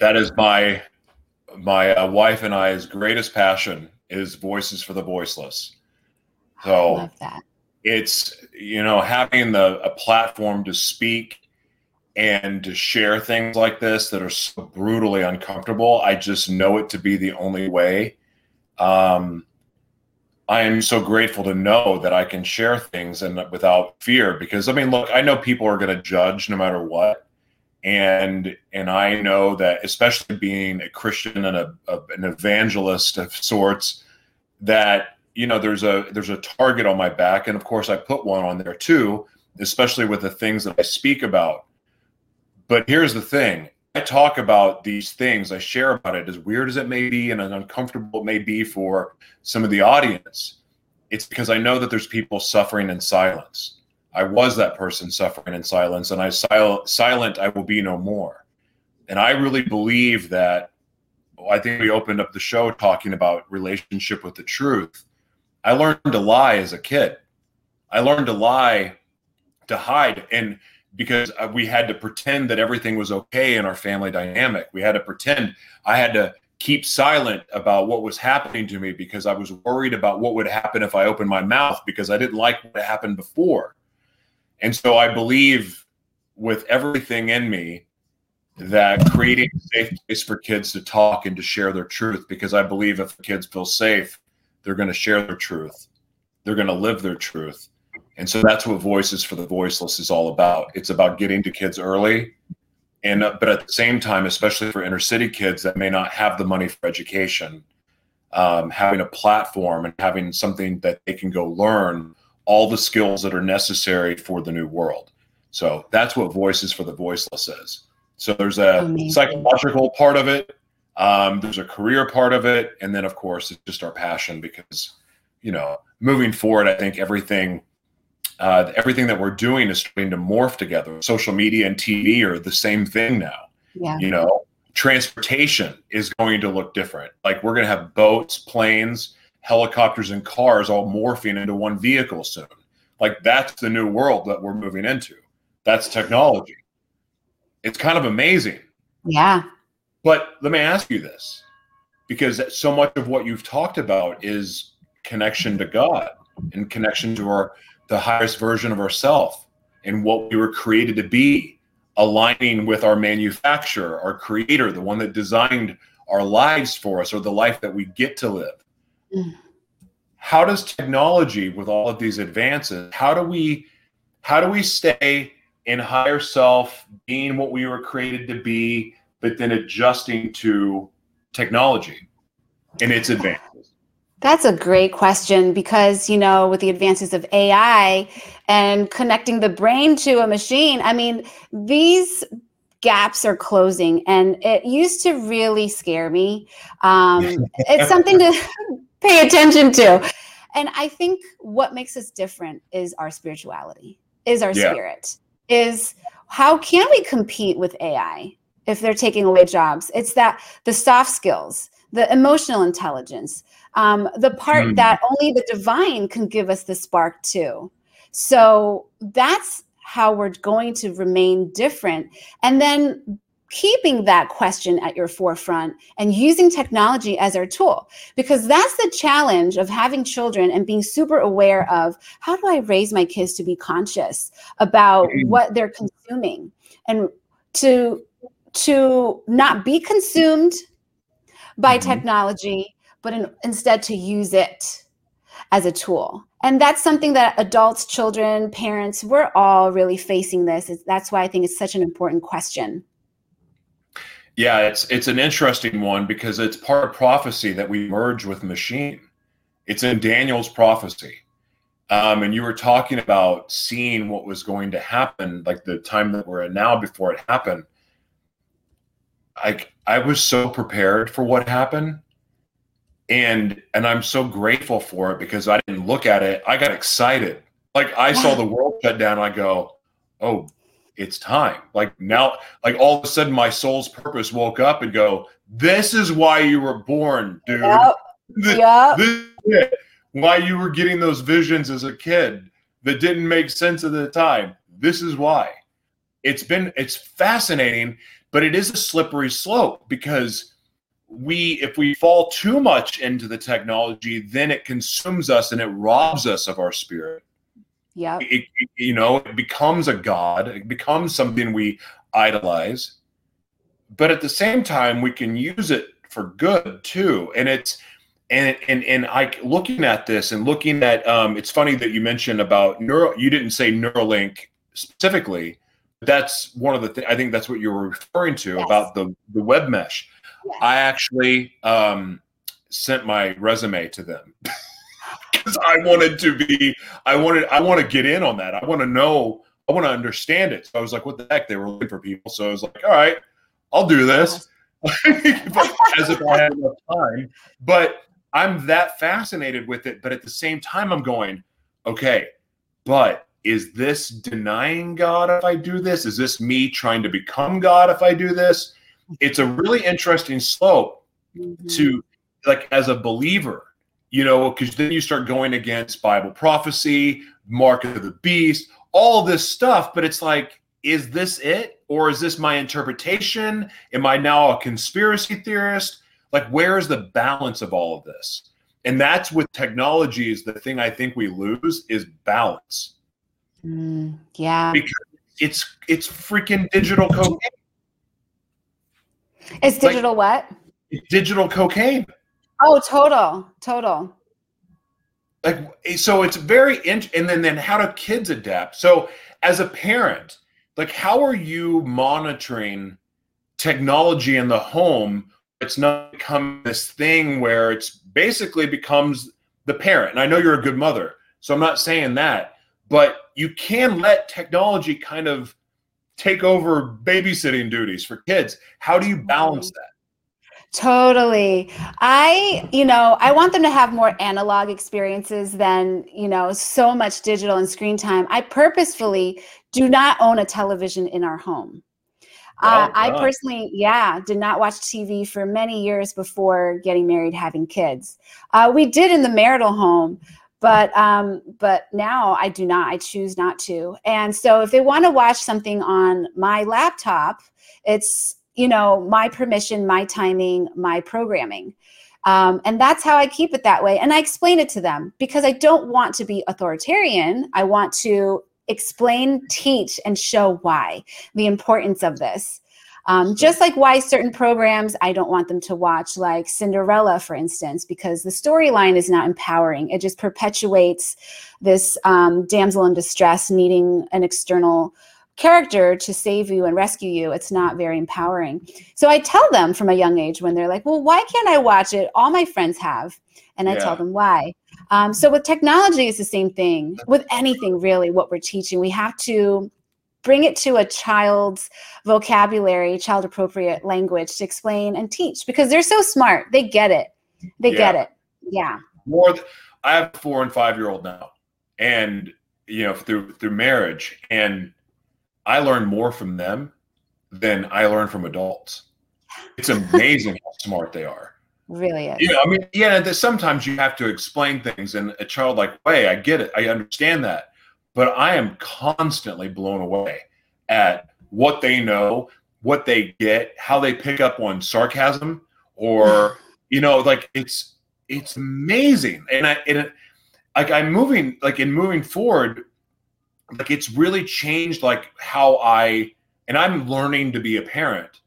Speaker 3: that is my my uh, wife and I's greatest passion is voices for the voiceless. So it's you know having the a platform to speak and to share things like this that are so brutally uncomfortable. I just know it to be the only way. Um, I am so grateful to know that I can share things and without fear because I mean, look, I know people are going to judge no matter what. And and I know that especially being a Christian and a, a, an evangelist of sorts that you know there's a there's a target on my back and of course I put one on there too, especially with the things that I speak about. But here's the thing, I talk about these things, I share about it, as weird as it may be and as uncomfortable it may be for some of the audience. It's because I know that there's people suffering in silence. I was that person suffering in silence, and I sil- silent I will be no more. And I really believe that. I think we opened up the show talking about relationship with the truth. I learned to lie as a kid. I learned to lie to hide, and because uh, we had to pretend that everything was okay in our family dynamic. We had to pretend I had to keep silent about what was happening to me because I was worried about what would happen if I opened my mouth because I didn't like what happened before. And so I believe with everything in me that creating a safe place for kids to talk and to share their truth because I believe if kids feel safe, they're going to share their truth. They're going to live their truth. And so that's what Voices for the Voiceless is all about. It's about getting to kids early. And uh, but at the same time, especially for inner city kids that may not have the money for education, um, having a platform and having something that they can go learn all the skills that are necessary for the new world. So that's what Voices for the Voiceless is. So there's a Amazing. psychological part of it, um, there's a career part of it, and then of course it's just our passion because you know moving forward, I think everything uh, everything that we're doing is starting to morph together. Social media and TV are the same thing now.
Speaker 4: Yeah.
Speaker 3: You know, transportation is going to look different. Like we're going to have boats, planes, helicopters, and cars all morphing into one vehicle soon. Like that's the new world that we're moving into. That's technology. It's kind of amazing.
Speaker 4: Yeah.
Speaker 3: But let me ask you this because so much of what you've talked about is connection to God and connection to our the highest version of ourself and what we were created to be, aligning with our manufacturer, our creator, the one that designed our lives for us or the life that we get to live. Mm. How does technology with all of these advances, how do we how do we stay in higher self, being what we were created to be, but then adjusting to technology and its advances?
Speaker 4: That's a great question because, you know, with the advances of AI and connecting the brain to a machine, I mean, these gaps are closing and it used to really scare me. Um, it's something to pay attention to. And I think what makes us different is our spirituality, is our yeah. spirit, is how can we compete with AI if they're taking away jobs? It's that the soft skills, the emotional intelligence, um, the part mm. that only the divine can give us the spark to. So that's how we're going to remain different. And then keeping that question at your forefront and using technology as our tool because that's the challenge of having children and being super aware of how do i raise my kids to be conscious about mm. what they're consuming and to to not be consumed by mm-hmm. technology but in, instead to use it as a tool. And that's something that adults, children, parents, we're all really facing this. That's why I think it's such an important question.
Speaker 3: Yeah, it's it's an interesting one because it's part of prophecy that we merge with machine. It's in Daniel's prophecy. Um, and you were talking about seeing what was going to happen, like the time that we're in now before it happened. I I was so prepared for what happened and and i'm so grateful for it because i didn't look at it. I got excited. Like i saw the world shut down. I go oh it's time. Like now like all of a sudden my soul's purpose woke up and go this is why you were born dude.
Speaker 4: Yep.
Speaker 3: this,
Speaker 4: yep.
Speaker 3: this why you were getting those visions as a kid that didn't make sense at the time. This is why. It's been it's fascinating but it is a slippery slope because we if we fall too much into the technology then it consumes us and it robs us of our spirit
Speaker 4: yeah
Speaker 3: you know it becomes a god it becomes something we idolize but at the same time we can use it for good too and it's and and and I looking at this and looking at um, it's funny that you mentioned about neuro. You didn't say Neuralink specifically. But that's one of the things. I think that's what you were referring to
Speaker 4: Yes.
Speaker 3: about the the web mesh.
Speaker 4: Yes.
Speaker 3: I actually um, sent my resume to them because I wanted to be. I wanted. I want to get in on that. I want to know. I want to understand it. So I was like, "What the heck?" They were looking for people. So I was like, "All right, I'll do this." As if I had enough time, but I'm that fascinated with it. But at the same time, I'm going, okay, but is this denying God if I do this? Is this me trying to become God if I do this? It's a really interesting slope
Speaker 4: Mhm.
Speaker 3: to like as a believer, you know, because then you start going against Bible prophecy, mark of the beast, all this stuff. But it's like, is this it? Or is this my interpretation? Am I now a conspiracy theorist? Like, where is the balance of all of this? And that's with technology is the thing I think we lose is balance.
Speaker 4: Mm, yeah.
Speaker 3: Because it's it's freaking digital cocaine.
Speaker 4: It's
Speaker 3: like-
Speaker 4: digital what?
Speaker 3: Digital cocaine.
Speaker 4: Oh, total, total.
Speaker 3: like so it's very int- and then then how do kids adapt so as a parent like how are you monitoring technology in the home it's not become this thing where it's basically becomes the parent and i know you're a good mother so i'm not saying that but you can let technology kind of take over babysitting duties for kids how do you balance that
Speaker 4: Totally. I, you know, I want them to have more analog experiences than, you know, so much digital and screen time. I purposefully do not own a television in our home. Uh,
Speaker 3: Oh,
Speaker 4: I personally, yeah, did not watch TV for many years before getting married, having kids. Uh, we did in the marital home, but um, but now I do not. I choose not to. And so, if they want to watch something on my laptop, it's you know my permission, my timing, my programming. Um, and that's how I keep it that way. And I explain it to them because I don't want to be authoritarian. I want to explain, teach, and show why the importance of this. Um, just like why certain programs I don't want them to watch, like Cinderella, for instance, because the storyline is not empowering. It just perpetuates this um, damsel in distress needing an external character to save you and rescue you. It's not very empowering. So I tell them from a young age when they're like, well, why can't I watch it? All my friends have. And I
Speaker 3: Yeah.
Speaker 4: tell them why. Um, so with technology, it's the same thing. With anything, really, what we're teaching, we have to bring it to a child's vocabulary, child appropriate language to explain and teach because they're so smart. They get it. They get it. Yeah.
Speaker 3: more th- i have a four and five year old now and you know through through marriage and i learn more from them than i learn from adults it's amazing how smart they are
Speaker 4: Really is.
Speaker 3: you know i mean yeah sometimes you have to explain things in a childlike way i get it i understand that but i am constantly blown away at what they know what they get how they pick up on sarcasm or you know like it's it's amazing. And i and it, like i'm moving like in moving forward like it's really changed like how i and i'm learning to be a parent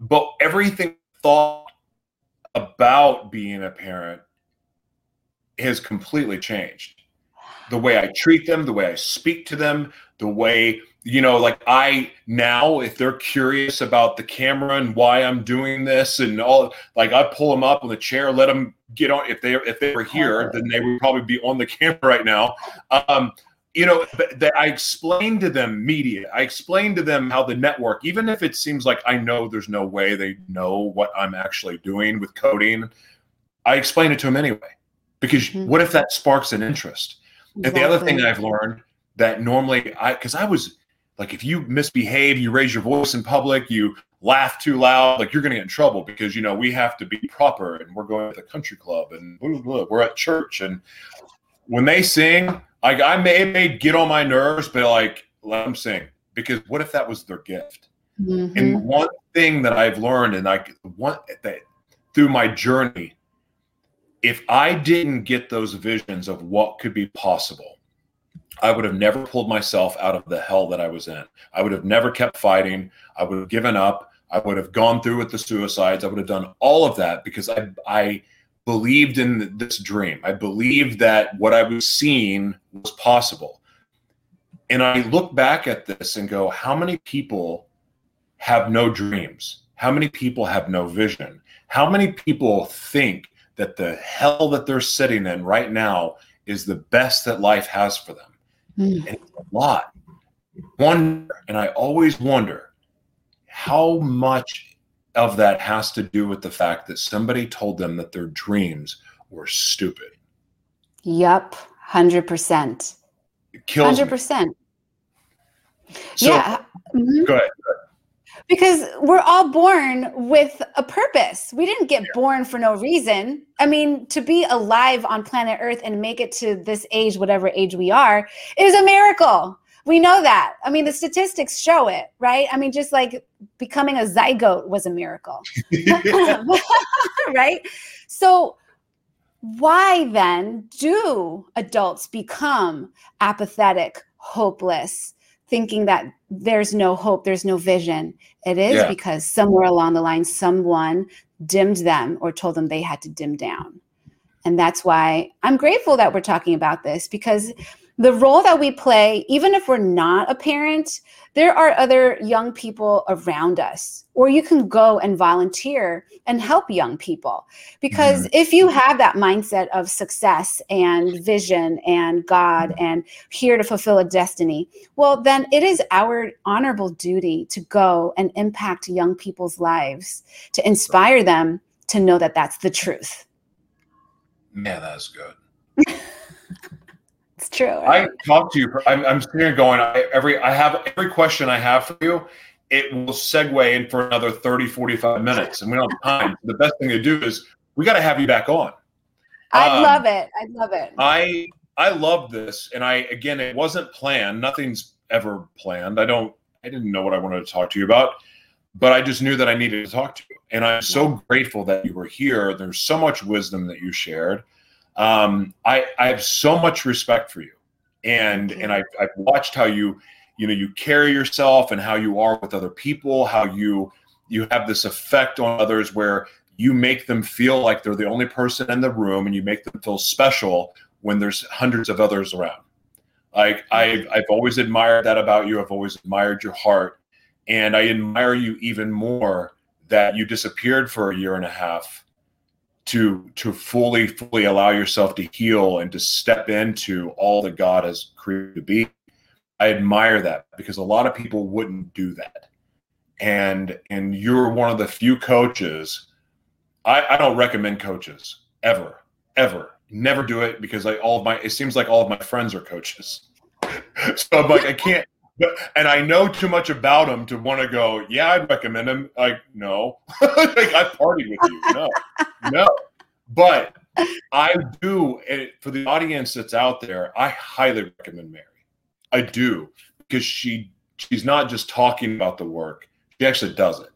Speaker 3: but everything thought about being a parent has completely changed the way i treat them the way i speak to them the way you know like i now if they're curious about the camera and why i'm doing this and all like i pull them up on the chair let them get on if they if they were here then they would probably be on the camera right now. Um you know but that i explained to them media. I explained to them how the network even if it seems like i know there's no way they know what i'm actually doing with coding i explain it to them anyway. Because
Speaker 4: Mhm.
Speaker 3: what if that sparks an interest and the other thing that I've learned that normally I because I was like if you misbehave, you raise your voice in public, you laugh too loud, like you're gonna get in trouble because you know we have to be proper and we're going to the country club and blah, blah, blah, we're at church and when they sing, like I may may get on my nerves, but like let them sing because what if that was their gift?
Speaker 4: Mhm.
Speaker 3: And one thing that I've learned, and I one that through my journey, if I didn't get those visions of what could be possible, I would have never pulled myself out of the hell that I was in. I would have never kept fighting. I would have given up. I would have gone through with the suicides. I would have done all of that because I I believed in this dream. I believed that what I was seeing was possible. And I look back at this and go, how many people have no dreams? How many people have no vision? How many people think that the hell that they're sitting in right now is the best that life has for them? Mm. And it's a lot. Wonder, and I always wonder how much of that has to do with the fact that somebody told them that their dreams were stupid.
Speaker 4: Yep, 100%.
Speaker 3: It kills
Speaker 4: 100%.
Speaker 3: Me. So,
Speaker 4: yeah.
Speaker 3: Mm-hmm. Go ahead.
Speaker 4: Because we're all born with a purpose. We didn't get yeah. born for no reason. I mean, to be alive on planet Earth and make it to this age, whatever age we are, is a miracle. We know that. I mean, the statistics show it, right? I mean, just like becoming a zygote was a miracle, right? So, why then do adults become apathetic, hopeless, thinking that there's no hope, there's no vision. It is yeah. because somewhere along the line, someone dimmed them or told them they had to dim down. And that's why I'm grateful that we're talking about this because the role that we play, even if we're not a parent, there are other young people around us, or you can go and volunteer and help young people. Because mm-hmm. if you have that mindset of success and vision and God and here to fulfill a destiny, well, then it is our honorable duty to go and impact young people's lives, to inspire them to know that that's the truth.
Speaker 3: Man, that's good.
Speaker 4: It's true. Right?
Speaker 3: I talk to you. I'm, I'm sitting here going, I, every, I have every question I have for you. It will segue in for another 30, 45 minutes. And we don't have time. the best thing to do is we got to have you back on.
Speaker 4: I um, love it. I love it.
Speaker 3: I, I love this. And I, again, it wasn't planned. Nothing's ever planned. I don't, I didn't know what I wanted to talk to you about, but I just knew that I needed to talk to you. And I'm so grateful that you were here. There's so much wisdom that you shared um, I, I have so much respect for you, and and I've, I've watched how you you know you carry yourself and how you are with other people, how you you have this effect on others where you make them feel like they're the only person in the room, and you make them feel special when there's hundreds of others around. Like I've I've always admired that about you. I've always admired your heart, and I admire you even more that you disappeared for a year and a half to to fully fully allow yourself to heal and to step into all that God has created to be. I admire that because a lot of people wouldn't do that. And and you're one of the few coaches. I, I don't recommend coaches ever, ever. Never do it because like all of my it seems like all of my friends are coaches. so I'm like, I can't and I know too much about them to want to go, yeah, I'd recommend him. Like, no, like I partied with you. No, no. But I do, for the audience that's out there, I highly recommend Mary. I do because she she's not just talking about the work; she actually does it,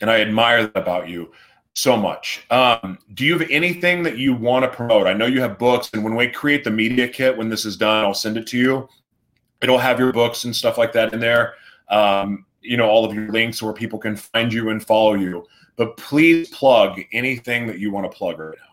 Speaker 3: and I admire that about you so much. Um, do you have anything that you want to promote? I know you have books, and when we create the media kit, when this is done, I'll send it to you. It'll have your books and stuff like that in there. Um, you know, all of your links where people can find you and follow you. But please plug anything that you want to plug right now.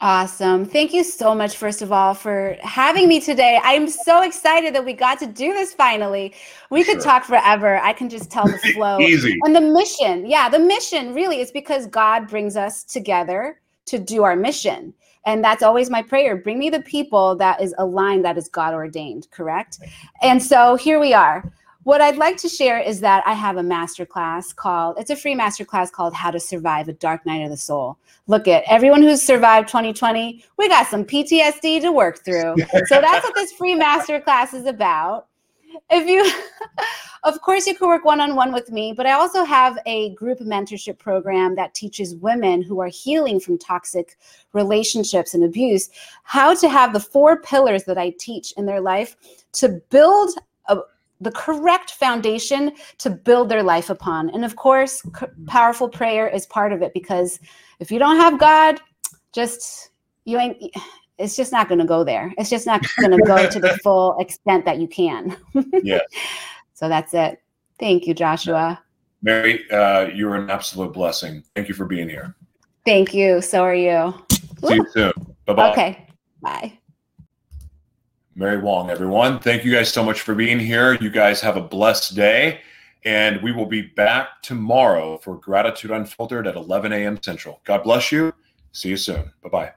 Speaker 4: Awesome. Thank you so much, first of all, for having me today. I'm so excited that we got to do this finally. We sure. could talk forever. I can just tell the flow.
Speaker 3: Easy.
Speaker 4: And the mission. Yeah, the mission really is because God brings us together to do our mission. And that's always my prayer. Bring me the people that is aligned, that is God ordained, correct? And so here we are. What I'd like to share is that I have a masterclass called, it's a free masterclass called How to Survive a Dark Night of the Soul. Look at everyone who's survived 2020, we got some PTSD to work through. so that's what this free masterclass is about. If you, of course, you can work one on one with me, but I also have a group mentorship program that teaches women who are healing from toxic relationships and abuse how to have the four pillars that I teach in their life to build a, the correct foundation to build their life upon. And of course, c- powerful prayer is part of it because if you don't have God, just you ain't it's just not going to go there. It's just not going to go to the full extent that you can.
Speaker 3: yeah.
Speaker 4: So that's it. Thank you, Joshua.
Speaker 3: Mary, uh, you're an absolute blessing. Thank you for being here.
Speaker 4: Thank you. So are you.
Speaker 3: See you soon. Bye bye.
Speaker 4: Okay. Bye.
Speaker 3: Mary Wong, everyone. Thank you guys so much for being here. You guys have a blessed day. And we will be back tomorrow for Gratitude Unfiltered at 11 a.m. Central. God bless you. See you soon. Bye bye.